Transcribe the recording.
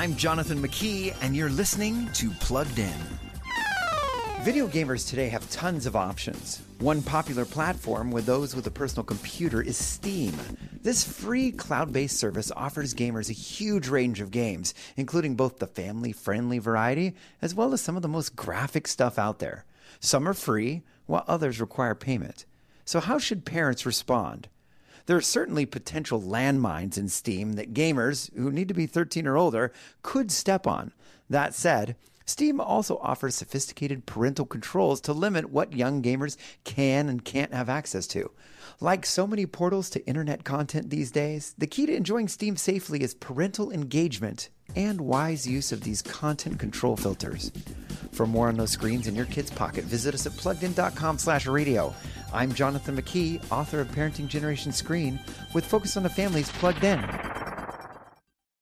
I'm Jonathan McKee, and you're listening to Plugged In. Video gamers today have tons of options. One popular platform with those with a personal computer is Steam. This free cloud based service offers gamers a huge range of games, including both the family friendly variety as well as some of the most graphic stuff out there. Some are free, while others require payment. So, how should parents respond? There are certainly potential landmines in Steam that gamers who need to be 13 or older could step on. That said, Steam also offers sophisticated parental controls to limit what young gamers can and can't have access to. Like so many portals to internet content these days, the key to enjoying Steam safely is parental engagement and wise use of these content control filters. For more on those screens in your kid's pocket, visit us at pluggedin.com slash radio. I'm Jonathan McKee, author of Parenting Generation Screen, with Focus on the Family's Plugged In.